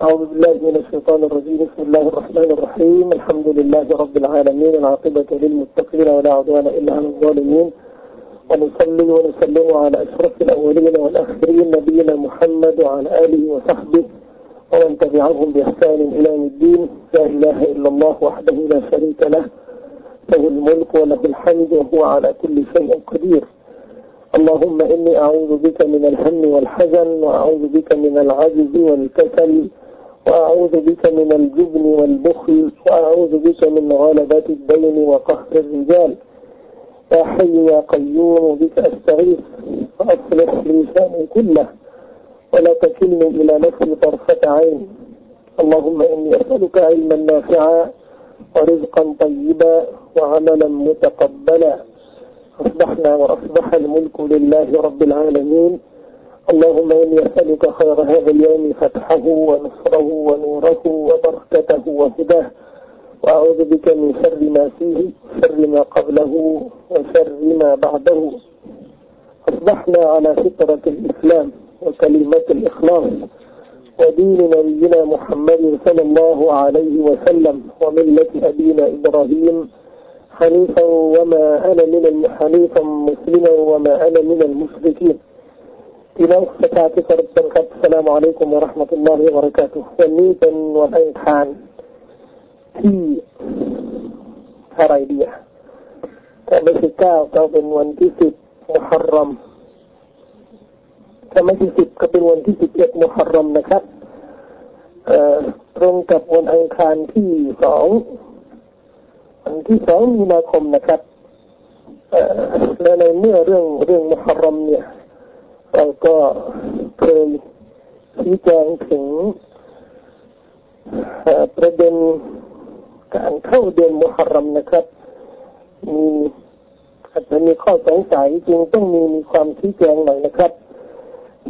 أعوذ بالله من الشيطان الرجيم. بسم الله الرحمن الرحيم. الحمد لله رب العالمين. العاقبة للمتقين ولا عدوان إلا على الظالمين. ونصلي ونسلم على أشرف الأولين والآخرين نبينا محمد وعلى آله وصحبه ومن تبعهم بإحسان إلى يوم الدين. لا إله إلا الله وحده لا شريك له. له الملك وله الحمد وهو على كل شيء قدير. اللهم إني أعوذ بك من الهم والحزن وأعوذ بك من العجز والكسل وأعوذ بك من الجبن والبخل وأعوذ بك من غلبة الدين وقهر الرجال. يا حي يا قيوم بك أستغيث فأصلح لي كله ولا تكلني إلى نفسي طرفة عين. اللهم إني أسألك علما نافعا ورزقا طيبا وعملا متقبلا. أصبحنا وأصبح الملك لله رب العالمين. اللهم إني أسألك خير هذا اليوم فتحه ونصره ونوره وبركته وهداه. وأعوذ بك من شر ما فيه شر ما قبله وشر ما بعده. أصبحنا على فطرة الإسلام وكلمة الإخلاص. ودين نبينا محمد صلى الله عليه وسلم وملة أبينا إبراهيم حنيفا وما أنا من حنيفا مسلما وما أنا من المشركين. พี่น้องประชาชนทุกท่านครับสลามอะลัยกุมวะราะห์มะตุลลอฮิวะบะเราะกาตุฮ์วันนี้เป็นวันอังคารที่อะไรดีอะถ้าไม่ใช่เก้าก็เป็นวันที่สิบมุฮัรรอมถ้าไม่ใช่สิบก็เป็นวันที่สิบเอ็ดมุฮัรรอมนะครับตรงกับวันอังคารที่สองวันที่สองมีนาคมนะครับและในเมื่อเรื่องเรื่องมุฮัรรอมเนี่ย เราก็เคยชี้แจงถึงประเด็นการเข้าเดือนมุฮัรรอมนะครับ มีอาจจะมีข้อสงสัยจึงต้องมีมีความชี้แจงหน่อยนะครับ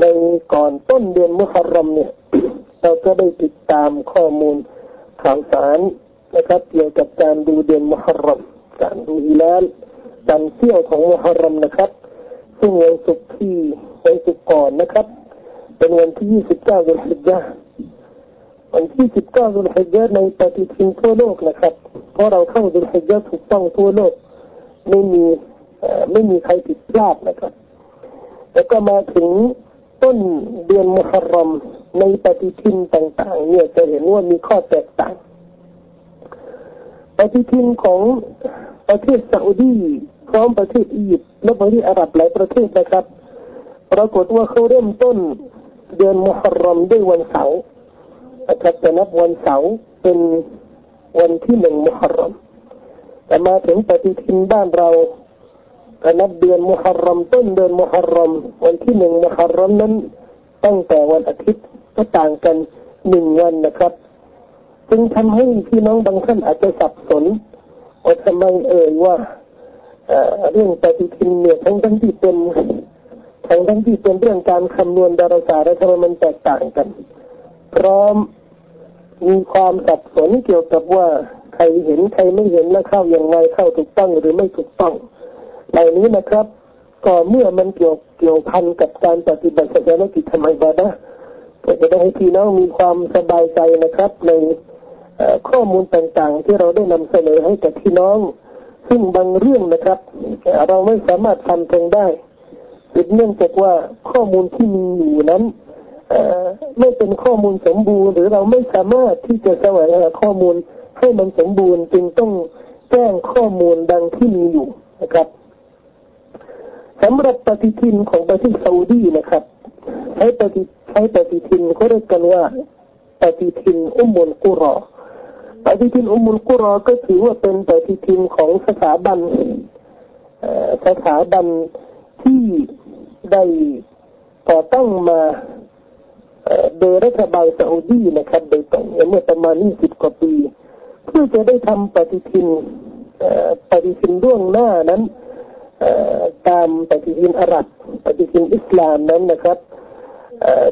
ในก่อนต้นเดือนมุฮัรรอมเนี่ย เราก็ได้ติดตามข้อมูลข่าวสารนะครับ เกี่ยวกับการดูเดือนมุฮัรรอมการดูฮิลาลการเที่ยวของมุฮัรรอมนะครับ ซึ่งวันศุกร์ที่ วันศุกร์ก่อนนะครับ เป็นวันที่29ตุลาคมวันที่19ตุลาคมในปฏิทินทั่วโลกนะครับ เพราะเราเข้าตุลาคมถูกต้องทั่วโลก ไม่มีไม่มีใครผิดพลาดนะครับ แล้วก็มาถึงต้นเดือนมุฮัรรอมในปฏิทินต่าง ๆ เนี่ยจะเห็นว่ามีข้อแตกต่าง ปฏิทินของประเทศซาอุดีพร้อมประเทศอียิปต์และประเทศอาหรับหลายประเทศนะครับ ปรากฏว่าเขาเริ่มต้นเดือนมุฮัรรอมด้วยวันเสาร์นะครับจะนับวันเสาร์เป็นวันที่หนึ่งมุฮัรรอมแต่มาถึงปฏิทินบ้านเราก็นับเดือนมุฮัรรอมต้นเดือนมุฮัรรอมวันที่หนึ่งมุฮัรรอมนั้น ตั้งแต่วันอาทิตย์ก็ต่างกันหนึ่งวันนะครับจึงทำให้พี่น้องบางท่านอาจจะสับสนว่าทำไมเอ่ยว่าเรื่องปฏิทินเนี่ยทั้งทั้งที่เป็น ทั้งทั้งที่เป็นเรื่องการคำนวณดาราศาสตร์และทำไมมันแตกต่างกัน พร้อมมีความสับสนเกี่ยวกับว่าใครเห็นใครไม่เห็นและเข้าอย่างไรเข้าถูกต้องหรือไม่ถูกต้องเหล่านี้นะครับ ก็เมื่อมันเกี่ยวเกี่ยวพันกับการปฏิบัติศาสนกิจทำไมบาดะก็จะได้ให้พี่น้องมีความสบายใจนะครับ ในข้อมูลต่างๆ ที่เราได้นำเสนอให้กับพี่น้อง ซึ่งบางเรื่องนะครับ เราไม่สามารถทำตรงได้ เนื่องจากว่าข้อมูลที่มีอยู่นั้นไม่เป็นข้อมูลสมบูรณ์ หรือเราไม่สามารถที่จะแสวงหาข้อมูลให้มันสมบูรณ์จึงต้องแจ้งข้อมูลดังที่มีอยู่นะครับสำหรับปฏิทินของประเทศซาอุดีนะครับใช้ปฏิใช้ปฏิทินเขาเรียกกันว่าปฏิทินอุมุลกุรอปฏิทินอุมุลกุรอก็ถือว่าเป็นปฏิทินของสถาบันสถาบันที่ ได้ต่อตั้งมาโดยรัฐบาลซาอุดีนะครับโดยตรงเมื่อประมาณ20กว่าปีเพื่อจะได้ทำปฏิทินปฏิทินล่วงหน้านั้นตามปฏิทินอาหรับปฏิทินอิสลามนั้นนะครับ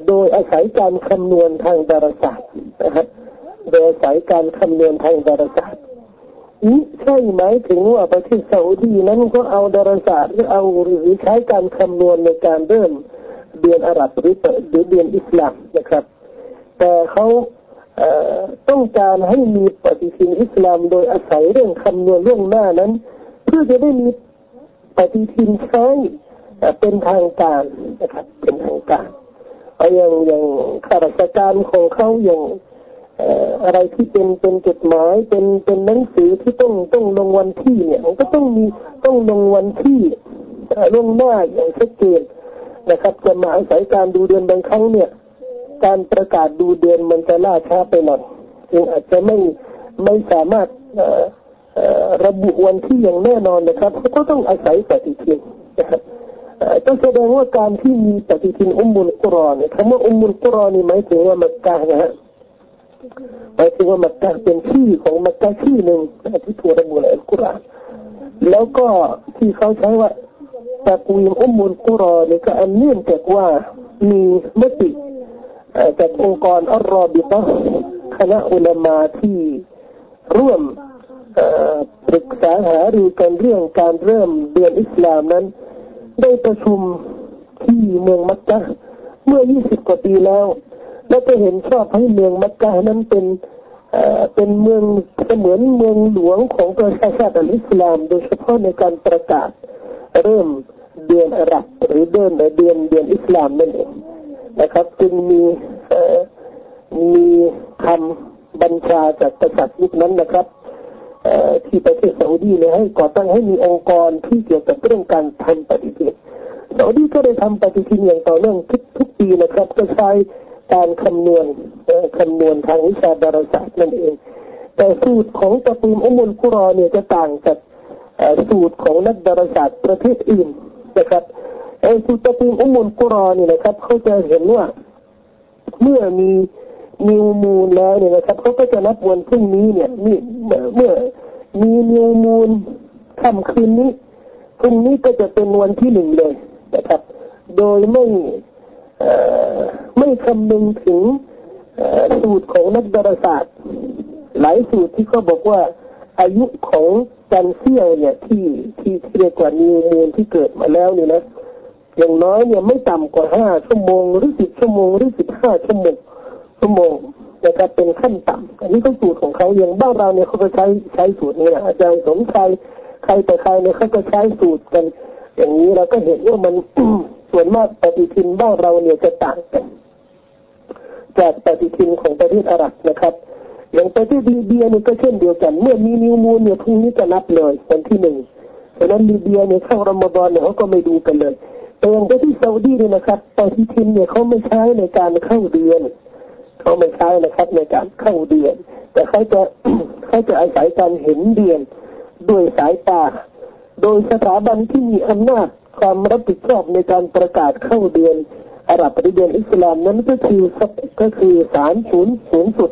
โดยอาศัยการคำนวณทางดาราศาสตร์นะครับโดยอาศัยการคำนวณทางดาราศาสตร์ นี่ใช่ไหมถึงว่าประเทศซาอุดีนั้นก็เอาดาราศาสตร์หรือเอาหรือใช้การคำนวณในการเริ่มเดือนอาหรับหรือหรือเดือนอิสลามนะครับ แต่เขาต้องการให้มีปฏิทินอิสลามโดยอาศัยเรื่องคำนวณเรื่องหน้านั้น เพื่อจะได้มีปฏิทินใช้เป็นทางการนะครับเป็นทางการเอาอย่างอย่างข้าราชการของเขาอย่าง อะไรที่เป็นเป็นจดหมายเป็นเป็นหนังสือที่ต้องต้องลงวันที่เนี่ยมันก็ต้องมีต้องลงวันที่ล่วงหน้าอย่างชัดเจนนะครับจะมาอาศัยการดูเดือนบางครั้งเนี่ย การประกาศดูเดือนมันจะล่าช้าไปหน่อยจึงอาจจะไม่ไม่สามารถระบุวันที่อย่างแน่นอนนะครับเขาก็ต้องอาศัยปฏิทินนะครับก็แสดงว่าการที่มีปฏิทินอุมมุลกุรอนคำว่าอุมมุลกุรอนี่หมายถึงว่ามักกะนะฮะ หมายถึงว่ามักกะเป็นชื่อของมักกะชื่อหนึ่งที่ถูกระบุในอัลกุรอานแล้วก็ที่เขาใช้ว่าตะกุยมอุมมุลกุรอนี่ก็อันเนื่องจากว่ามีมติจากองค์กรอัลรอบิตะคณะอุลามาที่ร่วมปรึกษาหารือกันเรื่องการเริ่มเดือนอิสลามนั้น ได้ประชุมที่เมืองมักกะเมื่อ 20 กว่าปีแล้ว และก็เห็นชอบให้เมืองมักกะนั้นเป็นเป็นเมืองเสมือนเมืองหลวงของประชาชาติอิสลาม โดยเฉพาะในการประกาศเริ่มเดือนอาหรับหรือเดือนเดือนเดือนอิสลามนั่นเองนะครับจึงมีมีคำบัญชาจากกษัตริย์ยุคนั้นนะครับที่ประเทศซาอุดีเนี่ยให้ก่อตั้งให้มีองค์กรที่เกี่ยวกับเรื่องการทำปฏิทินซาอุดีก็ได้ทำปฏิทินอย่างต่อเนื่องทุกทุกปีนะครับก็ใช้ การคำนวณคำนวณทางวิชาดาราศาสตร์นั่นเอง แต่สูตรของตะปีมอมุลกุรอเนี่ยจะต่างจากสูตรของนักดาราศาสตร์ประเทศอื่นนะครับไอ้สูตรตะปีมอมุลกุรอเนี่ยนะครับเขาจะเห็นว่าเมื่อมีนิวมูลแล้วเนี่ยนะครับเขาก็จะนับวันพรุ่งนี้เนี่ยเมื่อมีนิวมูลค่ำคืนนี้พรุ่งนี้ก็จะเป็นวันที่หนึ่งเลยนะครับ โดยไม่ ไม่คำนึงถึงสูตรของนักดาราศาสตร์ หลายสูตรที่เขาบอกว่าอายุของจันเซียวเนี่ยที่ที่ที่เรียกว่านิวมูลที่เกิดมาแล้วเนี่ยนะอย่างน้อยเนี่ยไม่ต่ำกว่าห้าชั่วโมงหรือสิบชั่วโมงหรือสิบห้าชั่วโมงชั่วโมงนะครับเป็นขั้นต่ำอันนี้ก็สูตรของเขาอย่างบ้านเราเนี่ยเขาก็ใช้ใช้สูตรนี้นะอาจารย์สมชัยใครแต่ใครเนี่ยเขาก็ใช้สูตรกัน อย่างนี้เราก็เห็นว่ามัน ส่วนมากปฏิทินบ้านเราเนี่ยจะต่างกัน จากปฏิทินของประเทศอาหรับนะครับ อย่างประเทศลีเบียเนี่ยก็เช่นเดียวกัน เมื่อมีนิวมูลเนี่ยพรุ่งนี้จะนับเลยวันที่หนึ่งฉะนั้นลีเบียเนี่ยเข้ารอมฎอนเนี่ยเขาก็ไม่ดูกันเลยแต่อย่างประเทศซาอุดีเนี่ยนะครับปฏิทินเนี่ยเขาไม่ใช้ในการเข้าเดือนเขาไม่ใช้นะครับในการเข้าเดือน แต่เขาจะเขาจะอาศัยการเห็นเดือนด้วยสายตา โดยสถาบันที่มีอำนาจ ความรับผิดชอบในการประกาศเข้าเดือนอาหรับปฏิเดือนอิสลามนั้นก็คือก็คือศาลสูงสูงสุด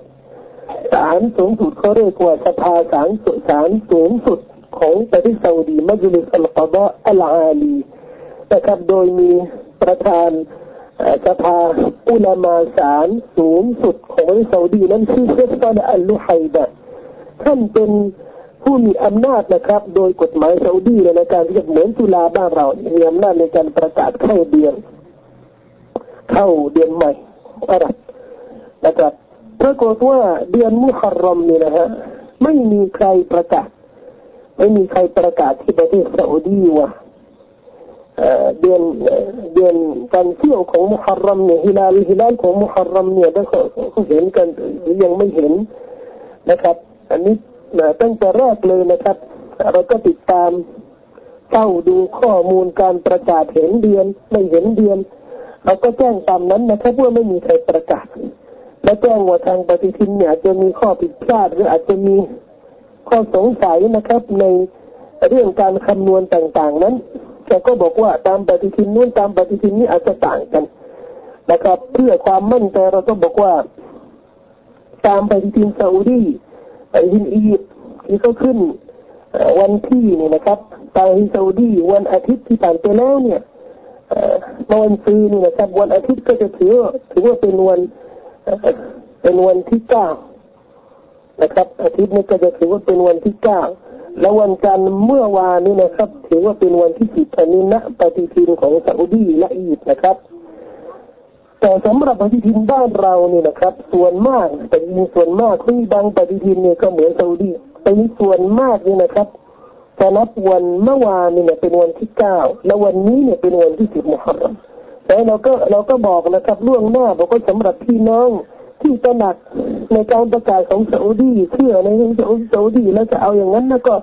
ศาลสูงสุดเขาเรียกว่าสภาศาลศาลสูงสุดของประเทศซาอุดีมัจลิสอัลกอดะอัลอาลีนะครับโดยมีประธานสภาอุลามาศาลสูงสุดของซาอุดีนั้นชื่อเชฟซาลอัลลุไฮดะท่านเป็น ผู้มีอำนาจนะครับ โดยกฎหมายซาอุดีในการที่จะเหมือนตุลาบ้านเรามีอำนาจในการประกาศเข้าเดือน เข้าเดือนใหม่อาหรับนะครับปรากฏว่าเดือนมุฮัรรอมนี่นะฮะไม่มีใครประกาศ ไม่มีใครประกาศที่ประเทศซาอุดีว่าเดือนเดือนการเที่ยวของมุฮัรรัมเนี่ยฮิลาลฮิลาลของมุฮัรรัมเนี่ยได้เขาเห็นกันหรือยังไม่เห็นนะครับ อันนี้ ตั้งแต่แรกเลยนะครับ เราก็ติดตามเฝ้าดูข้อมูลการประกาศเห็นเดือนไม่เห็นเดือน เราก็แจ้งตามนั้นนะครับว่าไม่มีใครประกาศ และแจ้งว่าทางปฏิทินเนี่ยจะมีข้อผิดพลาดหรืออาจจะมีข้อสงสัยนะครับ ในเรื่องการคำนวณต่างๆ นั้นแกก็บอกว่าตามปฏิทินนู้นตามปฏิทินนี้อาจจะต่างกันนะครับ เพื่อความมั่นใจเราก็บอกว่า ตามปฏิทินซาอุดีปฏิทินอียิ ปต์ที่เขาขึ้นวันที่นี่นะครับปฏิทิซาอุดีวันอาทิตย์ที่ผ่านไปแล้วเนี่ยวันซีนี่นะครับวันอาทิตย์ก็จะถือถือว่าเป็นวันเป็นวันที่เก้านะครับอาทิตย์นี้ก็จะถือว่าเป็นวันที่เก้าแล้ววันจันทร์เมื่อวานนี้นะครับ ถือว่าเป็นวันที่สิบอันนี้ณปฏิทินของซาอุดีและอียิปต์นะครับ แต่สำหรับปฏิทินบ้านเราเนี่ยนะครับ ส่วนมากปฏิทินส่วนมากที่บางปฏิทินเนี่ยก็เหมือนซาอุดี เป็นส่วนมากนี่นะครับจะนับวันเมื่อวานเนี่ยเป็นวันที่เก้าแล้ววันนี้เนี่ยเป็นวันที่สิบมุฮัรรอมแต่เราก็เราก็บอกนะครับล่วงหน้าบอกว่าสำหรับพี่น้องที่ตระหนักในการประกาศของซาอุดีเชื่อในเรื่องซาอุดีแล้วจะเอาอย่างนั้นแล้วก็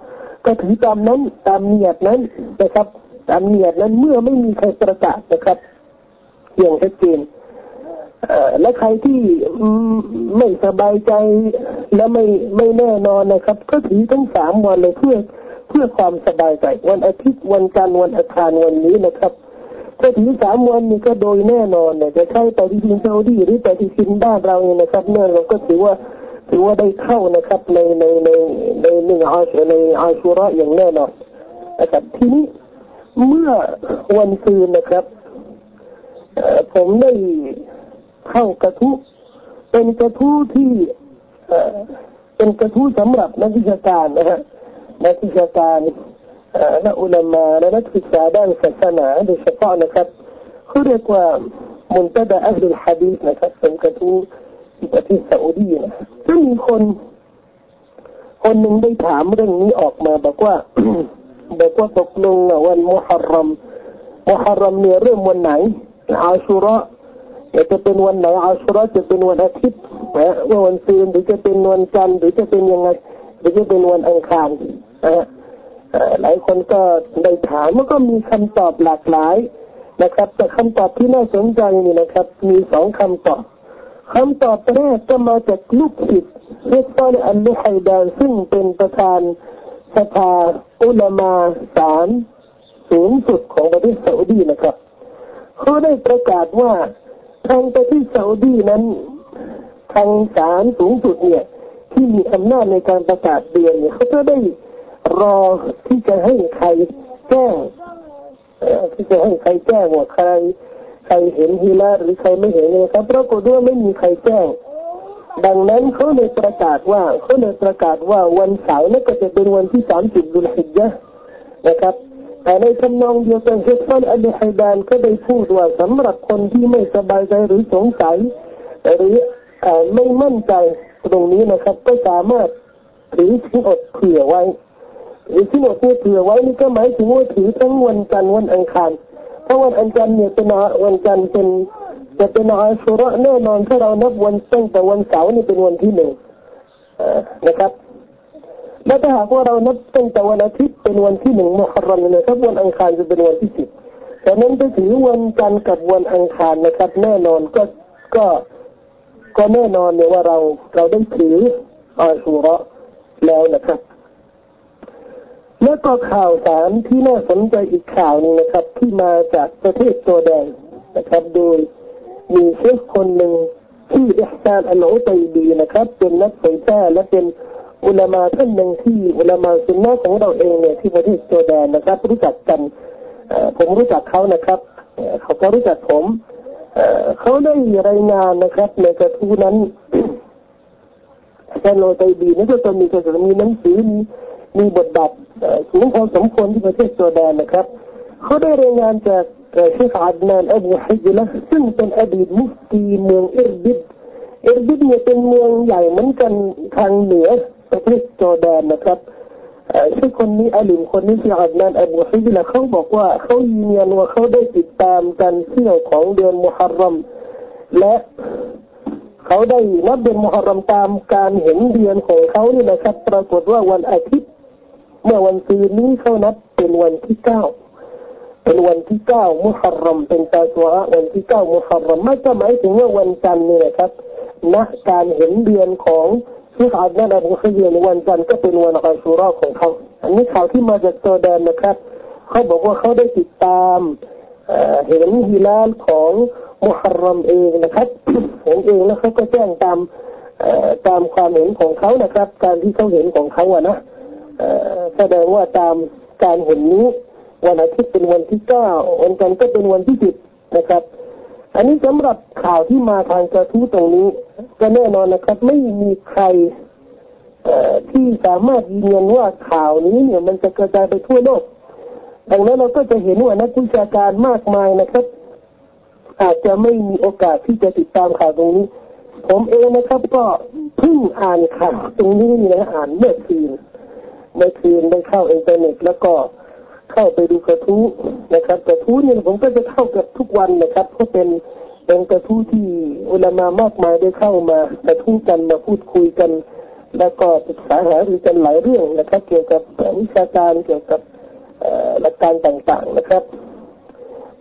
ก็ถือตามนั้นตามเนียดนั้นนะครับ ตามเนียดนั้นเมื่อไม่มีใครประกาศนะครับอย่างชัดเจน และใครที่ไม่สบายใจและไม่ไม่แน่นอนนะครับ ก็ถือทั้งสามวันเลยเพื่อเพื่อความสบายใจ วันอาทิตย์วันจันทร์วันอังคารวันนี้นะครับถ้าถือสามวันนี้ก็โดยแน่นอนเนี่ยจะใช้ปฏิทินซาอุดีหรือปฏิทินบ้านเราเนี่ยนะครับเนี่ยเราก็ถือว่าถือว่าได้เข้านะครับ ในในในในหนึ่งอาชในอาชุระอย่างแน่นอนนะครับทีนี้เมื่อวันคืนนะครับผมได้ เข้ากระทุ้เป็นกระทู้ที่เป็นกระทู้สำหรับนักวิชาการนะฮะนักวิชาการนักอุลามาและนักศึกษาด้านศาสนาโดยเฉพาะนะครับเขาเรียกว่ามุนตดะอัลลฮะดีนะครับเป็นกระทู้ที่ประเทศซาอุดีนะก็มีคน คนหนึ่งได้ถามเรื่องนี้ออกมาบอกว่าบอกว่าตกลงวันมุฮัรรอมมุฮัรรอมเนี่ยเริ่มวันไหนอาชุระ จะเป็นวันไหนอาชุรจะเป็นวันอาทิตย์นะว่าวันศุกร์หรือจะเป็นวันจันทร์หรือจะเป็นยังไงหรือจะเป็นวันอังคารนะหลายคนก็ได้ถามมันก็มีคำตอบหลากหลายนะครับ แต่คำตอบที่น่าสนใจนี่นะครับ มีสองคำตอบคำตอบแรกก็มาจากลูกศิษย์เฮตอนอัลลุไฮดานซึ่งเป็นประธานสภาอุลามาสารสูงสุดของประเทศซาอุดีนะครับเขาได้ประกาศว่า ทางประเทศซาอุดีนั้นทางศาลสูงสุดเนี่ย ที่มีอำนาจในการประกาศเดือนเนี่ยเขาก็ได้รอที่จะให้ใครแจ้งที่จะให้ใครแจ้งว่าใคร ใครเห็นฮีลาหรือใครไม่เห็นเลยครับปรากฏว่าไม่มีใครแจ้งดังนั้นเขาเลยประกาศว่าเขาเลยประกาศว่าวันเสาร์นั่นก็จะเป็นวันที่สามสิบดุลฮิจญะนะครับ แต่ในทำนองเดียวกันเชฟซันอัลไฮดานก็ได้พูดว่าสำหรับคนที่ไม่สบายใจหรือสงสัยหรือไม่มั่นใจตรงนี้นะครับ ก็สามารถถือชิ้นอดเผื่อไว้หรือชิ้นอดเผื่อไว้นี่ก็หมายถึงว่าถือทั้งวันจันทร์วันอังคารเพราะวันอังคารเนี่ยเป็นวันจันทร์เป็นจะเป็นอาชุระแน่นอนถ้าเรานับวันตั้งแต่วันเสาร์นี่เป็นวันที่หนึ่งนะครับ และถ้าหากว่าเรานับตั้งแต่วันอาทิตย์เป็นวันที่หนึ่งมุฮัรรอมนะครับวันอังคารจะเป็นวันที่สิบแต่นั้นจะถือวันจันทร์กับวันอังคารนะครับ แน่นอนก็ก็ก็แน่นอนเนี่ยว่าเราเราได้ถืออาชูระแล้วนะครับ แล้วก็ข่าวสารที่น่าสนใจอีกข่าวนึงนะครับ ที่มาจากประเทศตัวแดงนะครับ โดยมีเชฟคนหนึ่งที่อิฮซานอัลอุตัยบีนะครับ เป็นนักเผยแพร่และเป็น อุลามาท่านหนึ่งที่อุลามาสุนนะของเราเองเนี่ยที่ประเทศจอแดนนะครับ รู้จักกันผมรู้จักเขานะครับเขาก็รู้จักผมเขาได้รายงานนะครับ ในกระทู้นั้นแซนโลไตบีนี่ก็จะมีกระทู้มีหนังสือมีมีบทบาทสูงพอสมควรที่ประเทศจอแดนนะครับเขาได้รายงานจากเชคอาดนานอบูฮิจละซึ่งเป็นอดีตมุฟตีเมืองอิรบิดอิรบิดเนี่ยเป็นเมืองใหญ่เหมือนกันทางเหนือ ประเทศจอร์แดนนะครับชื่อคนนี้อาลิมคนนี้ที่อัดนันอบูฮิจละเขาบอกว่าเขายืนยันว่าเขาได้ติดตามการเที่ยวของเดือนมุฮัรรัมและเขาได้นับเดือนมุฮัรรัมตามการเห็นเดือนของเขานี่นะครับ ปรากฏว่าวันอาทิตย์ เมื่อวันคืนนี้เขานับเป็นวันที่เก้าเป็นวันที่เก้ามุฮัรรัมเป็นตาตัววันที่เก้ามุฮัรรัมไม่ก็หมายถึงว่าวันจันทร์นี่นะครับนะการเห็นเดือนของ ที่อาจนั่นอบูขยีในวันจันทร์ก็เป็นวันอัลชูรอของเขา อันนี้ข่าวที่มาจากตัวแดนนะครับเขาบอกว่าเขาได้ติดตามเห็นฮิลาลของมุฮัรรัมเองนะครับเห็นเองแล้วเขาก็แจ้งตามตามความเห็นของเขานะครับ การที่เขาเห็นของเขาอะนะแสดงว่าตามการเห็นนี้วันอาทิตย์เป็นวันที่เก้าวันจันทร์ก็เป็นวันที่สิบนะครับ อันนี้สำหรับข่าวที่มาทางกระทู้ตรงนี้ ก็แน่นอนนะครับ ไม่มีใครที่สามารถยืนยันว่าข่าวนี้เนี่ยมันจะกระจายไปทั่วโลก ดังนั้นเราก็จะเห็นว่านักวิชาการมากมายนะครับ อาจจะไม่มีโอกาสที่จะติดตามข่าวตรงนี้ ผมเองนะครับ ก็เพิ่งอ่านข่าวตรงนี้นะอ่านเมื่อคืนเมื่อคืนได้เข้าอินเทอร์เน็ตแล้วก็ เข้าไปดูกระทู้นะครับ กระทู้เนี่ยผมก็จะเข้ากับทุกวันนะครับเพราะเป็นเป็นกระทู้ที่อุลามามากมายได้เข้ามากระทู้กันมาพูดคุยกัน แล้วก็ศึกษาหารือกันหลายเรื่องนะครับ เกี่ยวกับวิชาการเกี่ยวกับหลักการต่างๆนะครับ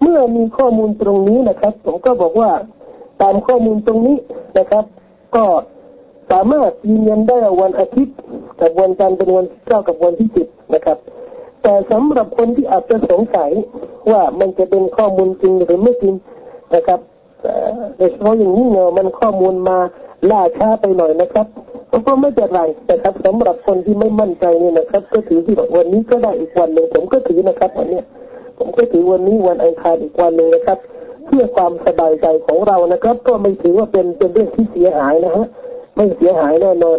เมื่อมีข้อมูลตรงนี้นะครับ ผมก็บอกว่าตามข้อมูลตรงนี้นะครับ ก็สามารถยืนยันได้วันอาทิตย์กับวันจันทร์เป็นวันที่เก้ากับวันที่สิบนะครับ แต่สำหรับคนที่อาจจะสงสัยว่ามันจะเป็นข้อมูลจริงหรือไม่จริงนะครับโดยเฉพาะอย่างนี้เนาะมันข้อมูลมาล่าช้าไปหน่อยนะครับก็ไม่เป็นไรนะครับสำหรับคนที่ไม่มั่นใจเนี่ยนะครับ ก็ถือที่วันนี้ก็ได้อีกวันหนึ่งผมก็ถือนะครับวันนี้ผมก็ถือวันนี้วันอังคารอีกวันหนึ่งนะครับ เพื่อความสบายใจของเรานะครับ ก็ไม่ถือว่าเป็นเป็นเรื่องที่เสียหายนะฮะไม่เสียหายแน่นอน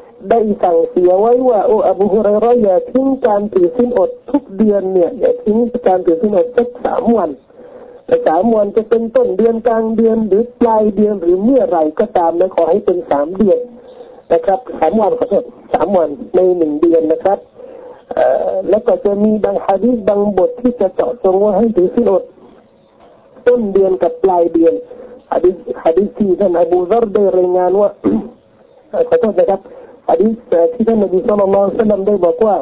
ได้สั่งเสียไว้ว่าโอ้อบูฮุไรรออย่าทิ้งการถือสินอดทุกเดือนเนี่ยอย่าทิ้งการถือสินอดสักสามวันแต่สามวันจะเป็นต้นเดือนกลางเดือนหรือปลายเดือนหรือเมื่อไรก็ตามนะขอให้เป็นสามเดือนนะครับสามวันขอโทษสามวันในหนึ่งเดือนนะครับแล้วก็จะมีบางฮะดีษบางบทที่จะเจาะจงว่าให้ถือสินอดต้นเดือนกับปลายเดือนฮะดีษฮะดีษที่ท่านอบูซารได้รายงานว่าขอโทษนะครับ อันนี้ที่ท่านนบีสุลต่านสัลลัมได้บอกว่า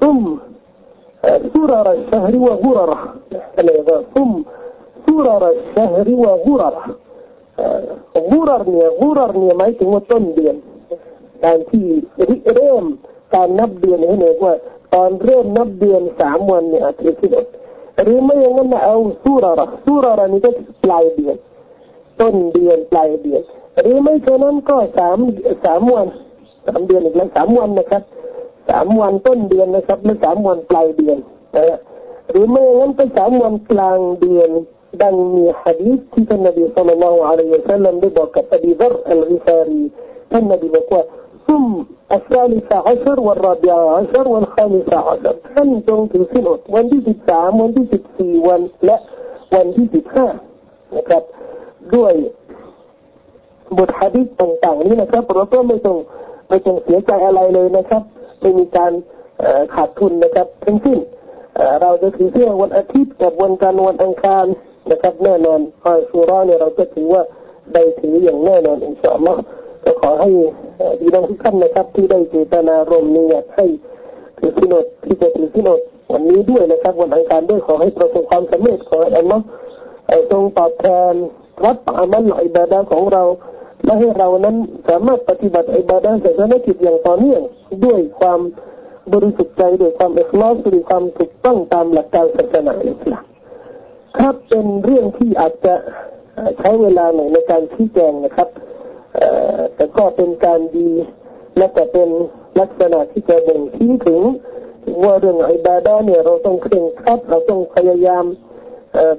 ซุมสุรารชาฮริวะกุรารอะไรก็ซุมสุรารชาฮริวะกุรารกุรารเนี่ยกุรารเนี่ยหมายถึงว่าต้นเดือนการที่เริ่มการนับเดือนให้เรียว่าตอนเริ่มนับเดือนสามวันเนี่ยถือที่เด็ดหรือไม่อย่างนั้นเอาสุราระสุราระนี่ก็ปลายเดือนต้นเดือนปลายเดือน หรือไม่เท่านั้นก็สามสามวันสามเดือนอีกแล้วสามวันนะครับสามวันต้นเดือนนะครับไม่สามวันปลายเดือนนะหรือไม่งั้นก็สามวันกลางเดือนดังมีฮะดีษที่ท่านนบีสุลต่านอัลลอฮฺสัลลัมได้บอกกับอบีบัรอัลริฟารีท่านนบีบอกว่าซุมอัลซาลิสาอัชรวัลรบีอาอัชรวัลคาลิสาอัชรท่านจงถือสินอดวันที่สิบสามวันที่สิบสี่วันและวันที่สิบห้านะครับด้วย บทฮะดิษต่างๆนี้นะครับเราก็ไม่ต้องไม่ต้องเสียใจอะไรเลยนะครับ ไม่มีการขาดทุนนะครับ ทั้งสิ้นเราจะถือเที่ยงวันอาทิตย์กับวันจันทร์วันอังคารนะครับ แน่นอนอสุราเนี่ยเราก็ถือว่าได้ถืออย่างแน่นอนอินชาอัลลอฮ์ก็ขอให้ดีน้องทุกท่านนะครับ ที่ได้เจตนารมณ์นี้ให้ถือสินอดที่จะถือสินอดวันนี้ด้วยนะครับ วันอังคารด้วยขอให้ประสบความสำเร็จขอให้อัลลอฮ์ทรงตอบแทนรับอามันอิบาดาของเรา และให้เรานั้นสามารถปฏิบัติอิบาดาศาสนกิจอย่างต่อเนื่องด้วยความบริสุทธิ์ใจด้วยความเอกลอสด้วยความถูกต้องตามหลักการศาสนาอิสลามครับเป็นเรื่องที่อาจจะใช้เวลาหน่อยในการชี้แจงนะครับแต่ก็เป็นการดีและแต่เป็นลักษณะที่จะบ่งชี้ถึงว่าเรื่องอิบาดาเนี่ยเราต้องเคร่งครัดเราต้องพยายาม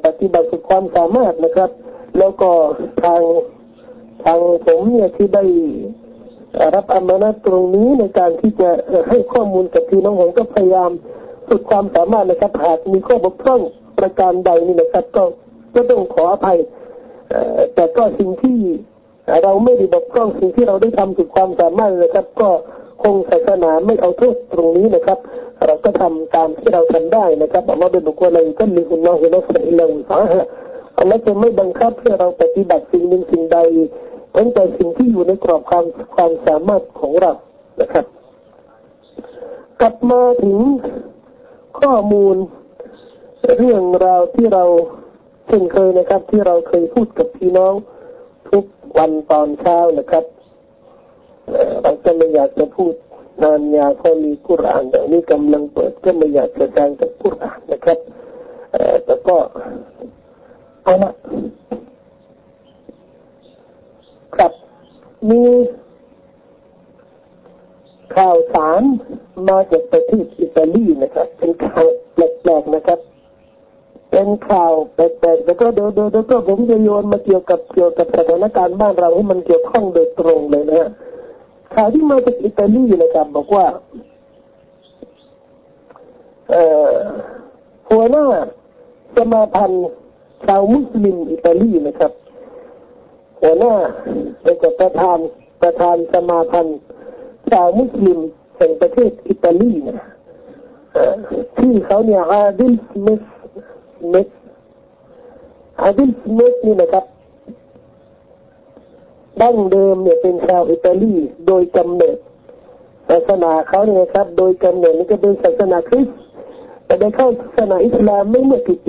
ปฏิบัติสุดความสามารถนะครับ แล้วก็ทาง ทางผมเนี่ยที่ได้รับอมานาจตรงนี้ในการที่จะให้ข้อมูลกับพี่น้องผมก็พยายามสุดความสามารถนะครับหากมีข้อบกพร่องประการใดนี่นะครับ ก็ก็ต้องขออภัยแต่ก็สิ่งที่เราไม่ได้บกพร่องสิ่งที่เราได้ทำสุดความสามารถนะครับ ก็คงศาสนาไม่เอาโทษตรงนี้นะครับ เราก็ทำตามที่เราทำได้นะครับอัลลอฮฺเป็นบุคคลอะไรก็มีคุณน้องคุณน้องสัอิลลาฮฺอัลลอฮฺจะไม่บังคับให้เราปฏิบัติสิ่งหนึ่งสิ่งใด เป็นแต่สิ่งที่อยู่ในกรอบความความสามารถของเรานะครับ กลับมาถึงข้อมูลเรื่องราวที่เราเช่นเคยนะครับ ที่เราเคยพูดกับพี่น้องทุกวันตอนเช้านะครับเราจะไม่อยากจะพูดนานยาวเพราะมีกุรานเดี๋ยวนี้กำลังเปิดก็ไม่อยากจะแจ้งกับกุรานนะครับแต่ก็เอาละ ครับมีข่าวสารมาจากประเทศอิตาลีนะครับ เป็นข่าวแปลกๆนะครับ เป็นข่าวแปลกๆแล้วก็เดี๋ยวเดี๋ยวก็ผมจะโยนมาเกี่ยวกับเกี่ยวกับสถานการณ์บ้านเราให้มันเกี่ยวข้องโดยตรงเลยนะข่าวที่มาจากอิตาลีนะครับ บอกว่า เอ่อหัวหน้าสมาพันธ์ชาวมุสลิมอิตาลีนะครับ หัวหน้าเป็นประธานประธานสมาพันธ์ชาวมุสลิมแห่งประเทศอิตาลีนะที่เขาเนี่ยอาดิลสมิธเมธอาดิลสมิธนี่นะครับดั้งเดิมเนี่ยเป็นชาวอิตาลีโดยกำเนิดศาสนาเขาเนี่ยครับ โดยกำเนิดนี่ก็เป็นศาสนาคริสต์แต่ได้เข้าศาสนาอิสลามไม่เมื่อกี่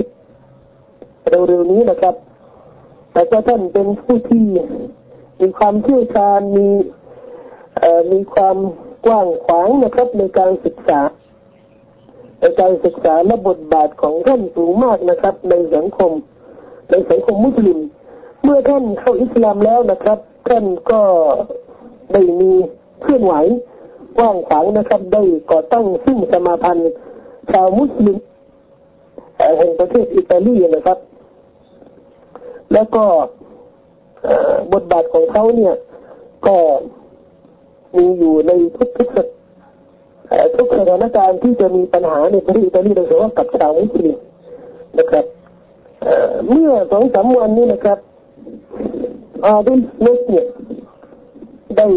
เร็วๆนี้นะครับ แต่ก็ท่านเป็นผู้ที่มีความเชี่ยวชาญมีมีความกว้างขวางนะครับในการศึกษาในการศึกษาและบทบาทของท่านสูงมากนะครับ ในสังคม ในสังคมมุสลิม เมื่อท่านเข้าอิสลามแล้วนะครับ ท่านก็ได้มีเคลื่อนไหวกว้างขวางนะครับ ได้ก่อตั้งซึ่งสมาพันธ์ชาวมุสลิมแห่งประเทศอิตาลีนะครับ แล้วก็บทบาทของเขาเนี่ย ก็มีอยู่ในทุกทุกทุกสถานการณ์ที่จะมีปัญหาในประเทศอิตาลีโดยเฉพาะกับชาวมุสลิมนะครับเมื่อสองสามวันนี้นะครับอาดิลเนสเนี่ยได้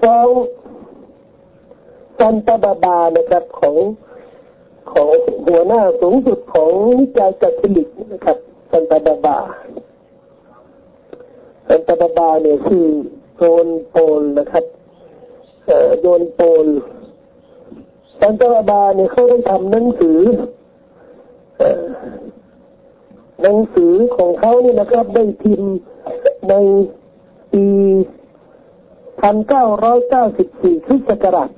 ฟ้องซันตาบาบานะครับของของหัวหน้าสูงสุดของนิกายกัตลิกนะครับ ซันตาบาบาซันตาบาบาเนี่ยคือโซนโปลนะครับโยนโปนสันตรบาเนี่ยเขาได้ทำหนังสือหนังสือของเขาเนี่ยนะครับ ได้พิมพ์ในปีพันเก้าร้อยเก้าสิบสี่คริสตศักราช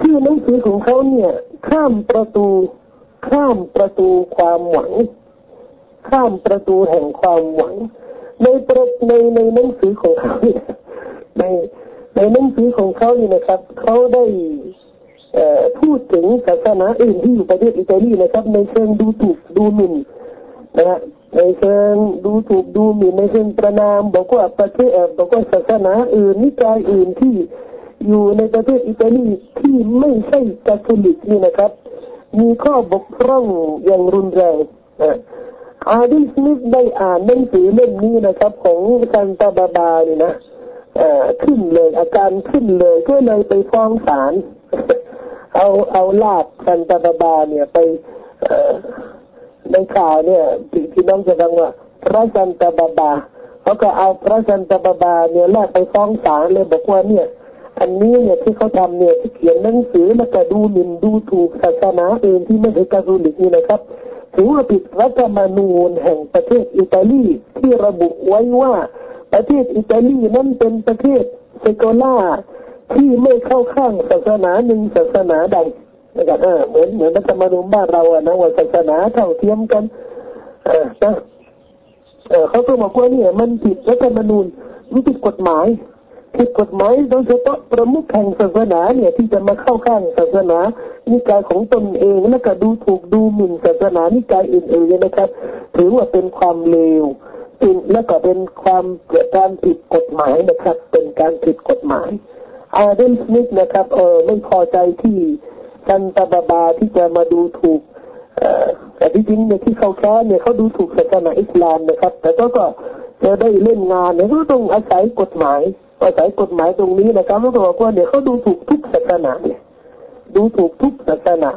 ชื่อหนังสือของเขาเนี่ย ข้ามประตู ข้ามประตูความหวัง ข้ามประตูแห่งความหวัง ในประในในหนังสือของเขาในในหนังสือของเขานี่นะครับเขาได้พูดถึงศาสนาอื่นที่อยู่ประเทศอิตาลีนะครับ ในเชิงดูถูกดูหมิ่นนะฮะในเชิงดูถูกดูหมิ่นในเชิงประณามบอกว่าประเทศบอกว่าศาสนาอื่นนิกายอื่นที่อยู่ในประเทศอิตาลีที่ไม่ใช่คาทอลิกนี่นะครับ มีข้อบกพร่องอย่างรุนแรง อาดิสมิธได้อ่านหนังสือเล่มนี้นะครับ ของซันตาบาบาเนี่ยนะขึ้นเลยอาการขึ้นเลยก็เลยไปฟ้องศาลเอาเอาลาบซันตาบาบาเนี่ยไปในข่าวเนี่ยพี่น้องจะฟังว่าพระซันตาบาบาเขาก็เอาพระซันตาบาบาเนี่ยลากไปฟ้องศาลเลยบอกว่าเนี่ย อันนี้เนี่ยที่เขาทำเนี่ยที่เขียนหนังสือแล้วก็ดูหมิ่นดูถูกศาสนาอื่นที่ไม่ใช่กาทอลิกนี่นะครับ ถือว่าผิดรัฐธรรมนูญแห่งประเทศอิตาลีที่ระบุไว้ว่าประเทศอิตาลีนั้นเป็นประเทศเซโกล่าที่ไม่เข้าข้างศาสนาหนึ่งศาสนาใดนะครับเหมือนเหมือนรัฐธรรมนูญบ้านเราอะนะว่าศาสนาเท่าเทียมกันเออนะเออเขาก็บอกว่าเนี่ยมันผิดรัฐธรรมนูญมันผิดกฎหมาย ผิดกฎหมายโดยเฉพาะประมุขแห่งศาสนาเนี่ยที่จะมาเข้าข้างศาสนานิกายของตนเองแล้วก็ดูถูกดูหมิ่นศาสนานิกายอื่นๆนะครับถือว่าเป็นความเลวเป็นและก็เป็นความการผิดกฎหมายนะครับ เป็นการผิดกฎหมายอาเดนสมิธนะครับเออไม่พอใจที่ซันตาบาบาที่จะมาดูถูกแต่ที่จริงเนี่ยที่เขาแค้เนี่ยเขาดูถูกศาสนาอิสลามนะครับ แต่ก็ก็จะได้เล่นงานเนี่ยก็ต้องอาศัยกฎหมาย อาศัยกฎหมายตรงนี้นะครับแล้วก็บอกว่าเนี่ยเขาดูถูกทุกศาสนาเนี่ยดูถูกทุกศาสนา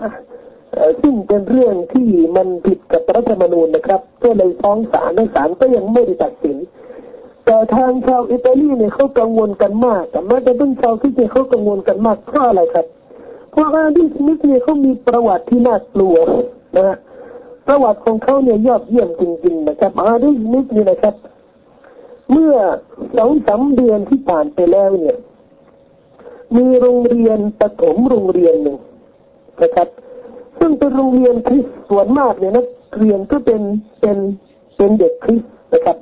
ซึ่งเป็นเรื่องที่มันผิดกับรัฐธรรมนูญนะครับก็เลยฟ้องศาลในศาลก็ยังไม่ได้ตัดสิน แต่ทางชาวอิตาลีเนี่ยเขากังวลกันมากแต่แม้แต่เป็นชาวที่เนี่ยเขากังวลกันมากเพราะอะไรครับ เพราะอาดิสมิธเนี่ยเขามีประวัติที่น่ากลัวนะฮะประวัติของเขาเนี่ยยอดเยี่ยมจริงๆนะครับอาดิสมิธนี่ยนะครับ เมื่อสองสาเดือนที่ผ่านไปแล้วเนี่ย มีโรงเรียนประถมโรงเรียนหนึ่งนะครับ ซึ่งเป็นโรงเรียนคริสส่วนมากเนี่ยนักเรียนก็เป็นเป็นเป็นเด็กคริสนะครับ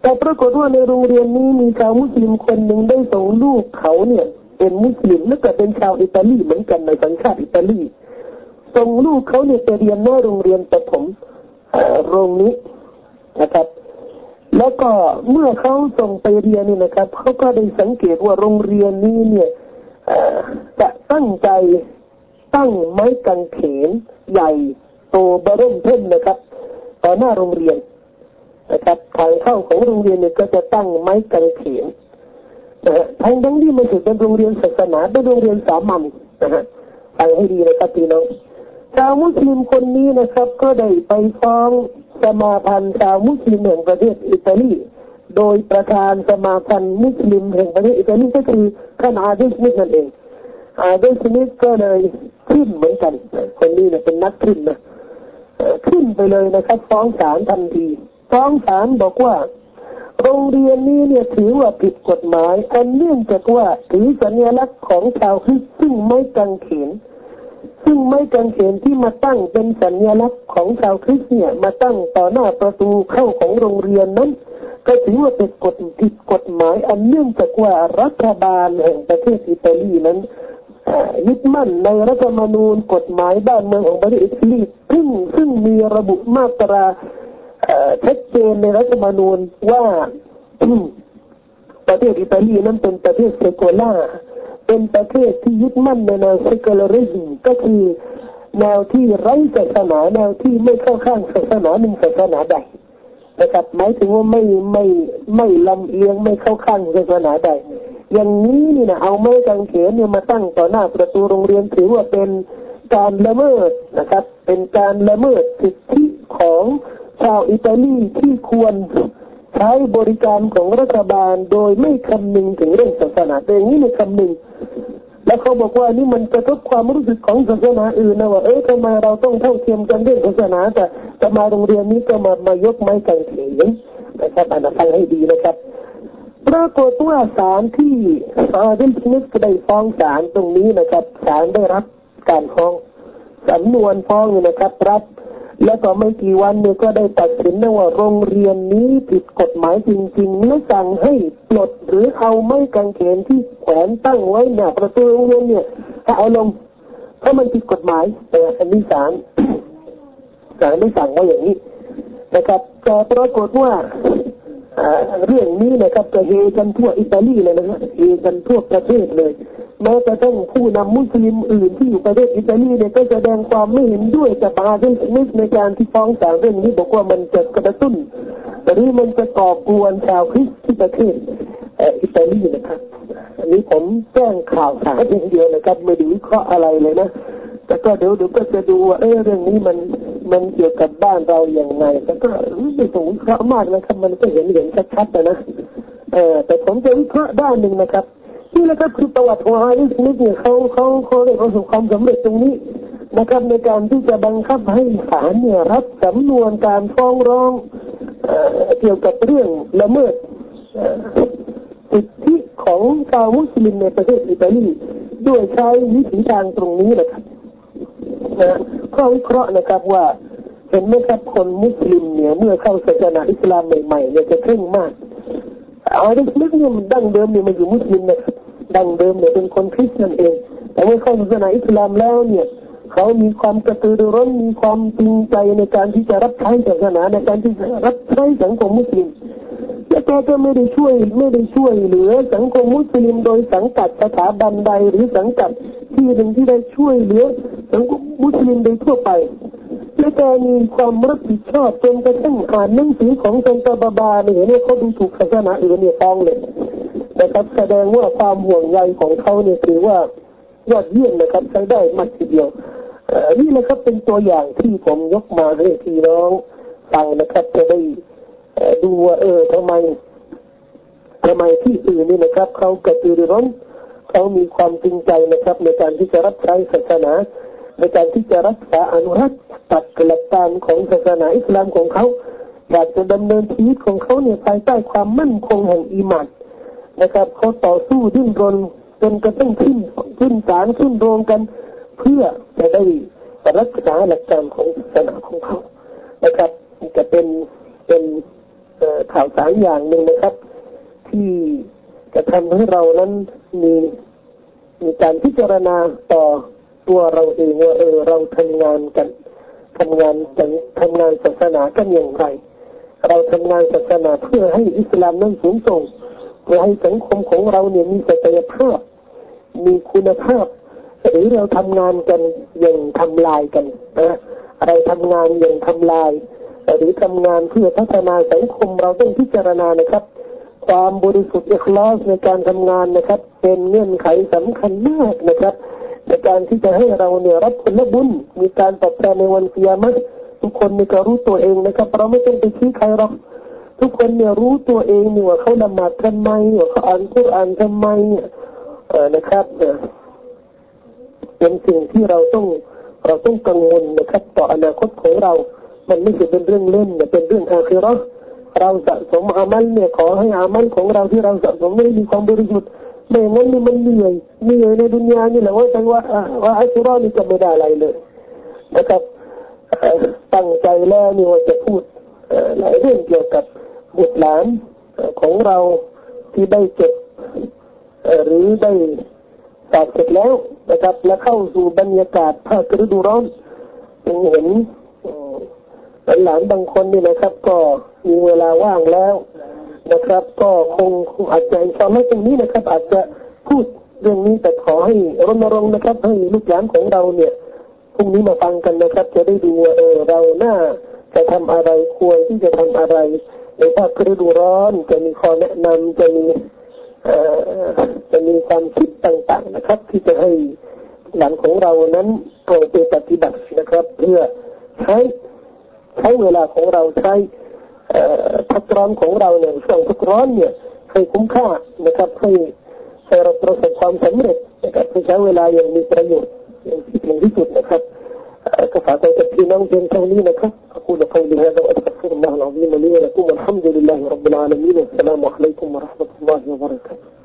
แต่ปรากฏว่าในโรงเรียนนี้มีชาวมุสลิมคนหนึ่งได้ส่งลูกเขาเนี่ย เป็นมุสลิมแล้วก็เป็นชาวอิตาลีเหมือนกันในสัญชาติอิตาลีส่งลูกเขาเนี่ยไปเรียนในโรงเรียนประถมโรงนี้นะครับ แล้วก็เมื่อเขาส่งไปเรียนนี่นะครับเขาก็ได้สังเกตว่าโรงเรียนนี้เนี่ยจะตั้งใจตั้งไม้กางเขนใหญ่โตบริ่มเพิ่มนะครับต่อหน้าโรงเรียนนะครับทางเข้าของโรงเรียนเนี่ยก็จะตั้งไม้กางเขนนะฮะทางทั้งที่มันถือเป็นโรงเรียนศาสนาเป็นโรงเรียนสามัญนะฮะฟังให้ดีนะครับพี่น้องชาวมุสลิมคนนี้นะครับ ก็ได้ไปฟ้อง สมาพันธ์ชาวมุสลิมแห่งประเทศอิตาลี โดยประธานสมาพันธ์มุสลิมแห่งประเทศอิตาลีก็คือท่านอาเดสมิธนั่นเองอาเดสมิธก็เลยขึ้นเหมือนกันคนนี้เนี่ยเป็นนักขึ้นนะขึ้นไปเลยนะครับฟ้องศาลทันทีฟ้องศาลบอกว่า โรงเรียนนี้เนี่ยถือว่าผิดกฎหมายอันเนื่องจากว่าถือสัญลักษณ์ของชาวคริสต์ซึ่งไม่กังเขน ซึ่งไม่กังเขนที่มาตั้งเป็นสัญลักษณ์ของชาวคริสต์เนี่ยมาตั้งต่อหน้าประตูเข้าของโรงเรียนนั้น ก็ถือว่าเป็นกฎผิดกฎหมายอันเนื่องจากว่ารัฐบาลแห่งประเทศอิตาลีนั้นยึดมั่นในรัฐธรรมนูญกฎหมายบ้านเมืองของประเทศอิตาลีซึ่งซึ่งมีระบุมาตราชัดเจนในรัฐธรรมนูญว่าประเทศอิตาลีนั้นเป็นประเทศเซโกล่า เป็นประเทศที่ยึดมั่นในแนวเซกลริซึมก็คือแนวที่ไร้ศาสนาแนวที่ไม่เข้าข้างศาสนาหนึ่งศาสนาใดนะครับหมายถึงว่าไม่ไม่ไม่ลำเอียงไม่เข้าข้างศาสนาใดอย่างนี้นี่นะเอาไม้กางเขนเนี่ยมาตั้งต่อหน้าประตูโรงเรียนถือว่าเป็นการละเมิดนะครับ เป็นการละเมิดสิทธิของชาวอิตาลีที่ควร ใช้บริการของรัฐบาลโดยไม่คำนึงถึงเรื่องศาสนาแต่อย่างนี้ไม่คำนึง แล้วเขาบอกว่านี่มันกระทบความรู้สึกของศาสนาอื่นนะว่าเอ๊ะทำไมเราต้องเท่าเทียมกันเรื่องศาสนา แต่จะมาโรงเรียนนี้ก็มามายกไม้กางเขนนะครับอ่านฟังให้ดีนะครับปรากฏว่าศาลที่อาเดนสมิธได้ฟ้องศาลตรงนี้นะครับศาลได้รับการฟ้องสำนวนฟ้องนี่นะครับ รับ แล้วก็ไม่กี่วันเนี่ยก็ได้ตัดสินนะว่าโรงเรียนนี้ผิดกฎหมายจริงๆและสั่งให้ปลดหรือเอาไม้กางเขนที่แขวนตั้งไว้หน้าประตูโรงเรียนเนี่ยถ้าเอาลงเพราะมันผิดกฎหมายแต่อันนี้ศาลศาลไม่สั่งว่าอย่างนี้นะครับแต่ปรากฏว่าเรื่องนี้นะครับจะเฮกันทั่วอิตาลีเลยนะครับเฮกันทั่วประเทศเลย แม้จะต้องผู้นำมุสลิมอื่นที่อยู่ประเทศอิตาลีเนี่ยก็แสดงความไม่เห็นด้วยกับบาเดนสมิธในการที่ฟ้องศาลเรื่องนี้บอกว่ามันจะกระตุ้นหรือมันจะก่อกวนชาวคริสต์ที่ประเทศอิตาลีนะครับ อันนี้ผมแจ้งข่าวสารเพียงเดียวนะครับไม่ได้วิเคราะห์อะไรเลยนะแต่ก็เดี๋ยวเดี๋ยวก็จะดูว่าเออเรื่องนี้มันมันเกี่ยวกับบ้านเราอย่างไรแต่ก็ไม่ต้องวิเคราะห์มากนะครับ มันก็เห็นเห็นชัดๆนะเออแต่ผมจะวิเคราะห์ด้านหนึ่งนะครับ นี่และครับคือประวัติของฮาริสมิธเนี่ยเขาเขาเขาได้ประสบความสำเร็จตรงนี้นะครับในการที่จะบังคับให้ศาลเนี่ยรับสำนวนการฟ้องร้องเกี่ยวกับเรื่องละเมิดสิทธิของชาวมุสลิมในประเทศอิตาลีด้วยใช้วิธีทางตรงนี้นะครับนะข้อวิเคราะห์นะครับว่าเห็นไหมครับคนมุสลิมเนี่ยเมื่อเข้าศาสนาอิสลามใหม่ๆเนี่ยจะเคร่งมากอาริสมิธเนี่ยมันดั้งเดิมเนี่ยมันอยู่มุสลิมนะครับ ดังเดิมเนี่ยเป็นคนคริสต์นั่นเอง แต่เมื่อเข้าศาสนาอิสลามแล้วเนี่ยเขามีความกระตือรือร้นมีความจริงใจในการที่จะรับใช้ศาสนาในการที่จะรับใช้สังคมมุสลิมและแกก็ไม่ได้ช่วยไม่ได้ช่วยเหลือสังคมมุสลิมโดยสังกัดสถาบันใดหรือสังกัดที่หนึ่งที่ได้ช่วยเหลือสังคมมุสลิมโดยทั่วไปและแกมีความรับผิดชอบจนกระทั่งอ่านหนังสือของซันตาบาบาเนี่ยเขาดูถูกศาสนาอื่นเนี่ยฟ้องเลย นะครับ แสดงว่าความห่วงใยของเขาเนี่ยถือว่ายอดเยี่ยมนะครับใช้ได้มากทีเดียวนี่นะครับเป็นตัวอย่างที่ผมยกมาให้พี่น้องฟังนะครับ จะได้ดูว่าเออทำไมทำไมที่อื่นนี่นะครับเขากระตือรือร้นเขามีความจริงใจนะครับ ในการที่จะรับใช้ศาสนา ในการที่จะรักษาอนุรักษ์ตัดหลักการของศาสนาอิสลามของเขาอยากจะดำเนินชีวิตของเขาเนี่ยภายใต้ความมั่นคงแห่งอีมาน นะครับเขาต่อสู้ดิ้นรนจนกระทั่งขึ้นขึ้นศาลขึ้นโรงกัน เพื่อจะได้รักษาหลักการของศาสนาของเขานะครับจะเป็นเป็นข่าวสารอย่างหนึ่งนะครับ ที่จะทำให้เรานั้นมีมีการพิจารณาต่อตัวเราเองว่าเออเราทำงานกันทำงานกันทำงานศาสนากันอย่างไร เราทำงานศาสนาเพื่อให้อิสลามนั้นสูงส่ง เพื่อให้สังคมของเราเนี่ยมีศักยภาพ มีคุณภาพหรือเราทำงานกันอย่างทำลายกันนะเราทำงานอย่างทำลาย หรือทำงานเพื่อพัฒนาสังคมเราต้องพิจารณานะครับ ความบริสุทธิ์อิคลาสในการทำงานนะครับ เป็นเงื่อนไขสำคัญมากนะครับในการที่จะให้เราเนี่ยรับผลบุญมีการตอบแทนในวันเสียมะทุกคนมีก็รู้ตัวเองนะครับ เราไม่ต้องไปชี้ใครหรอก ทุกคนเนี่ยรู้ตัวเองเนี่ยว่าเขาละหมาดทำไมว่าเขาอ่านคุรานทำไมเออนะครับเป็นสิ่งที่เราต้องเราต้องกังวลนะครับ ต่ออนาคตของเรา มันไม่ใช่เป็นเรื่องเล่นแต่เป็นเรื่องอาคีรอเราสะสมอามัลเนี่ยขอให้อามัลของเราที่เราสะสมไม่มีความบริสุทธิ์ไม่งั้นนี่มันเหนื่อยเหนื่อยในดุนยานี่แหละว่าแต่ว่าว่าอัชรอนี่จะไม่ได้อะไรเลย นะครับตั้งใจแล้วนี่ว่าจะพูดหลายเรื่องเกี่ยวกับ บุตรหลานของเราที่ได้เจ็บหรือได้ตอบเสร็จแล้วนะครับ และเข้าสู่บรรยากาศภาคฤดูร้อนยังเห็นหลานบางคนนี่นะครับ ก็มีเวลาว่างแล้วนะครับ ก็คงอาจจะอินชาอัลลอฮ์ตรงนี้นะครับ อาจจะพูดเรื่องนี้แต่ขอให้รณรงค์นะครับ ให้ลูกหลานของเราเนี่ยพรุ่งนี้มาฟังกันนะครับ จะได้ดูว่าเออเราหน้าจะทำอะไรควรที่จะทำอะไร ในภาคฤดูร้อนจะมีข้อแนะนำจะมีจะมีความคิดต่างๆนะครับ ที่จะให้หลังของเรานั้นเอาไปปฏิบัตินะครับ เพื่อใช้ใช้เวลาของเราใช้พักร้อนของเราเนี่ยช่วงพักร้อนเนี่ยให้คุ้มค่านะครับให้ให้เราประสบความสำเร็จนะครับใช้เวลาอย่างมีประโยชน์อย่างที่ถึงที่สุดนะครับ تسعة تسليما وتولينك أقول قولي هذا وأستغفر الله العظيم لي ولكم والحمد لله رب العالمين. والسلام عليكم ورحمة الله وبركاته.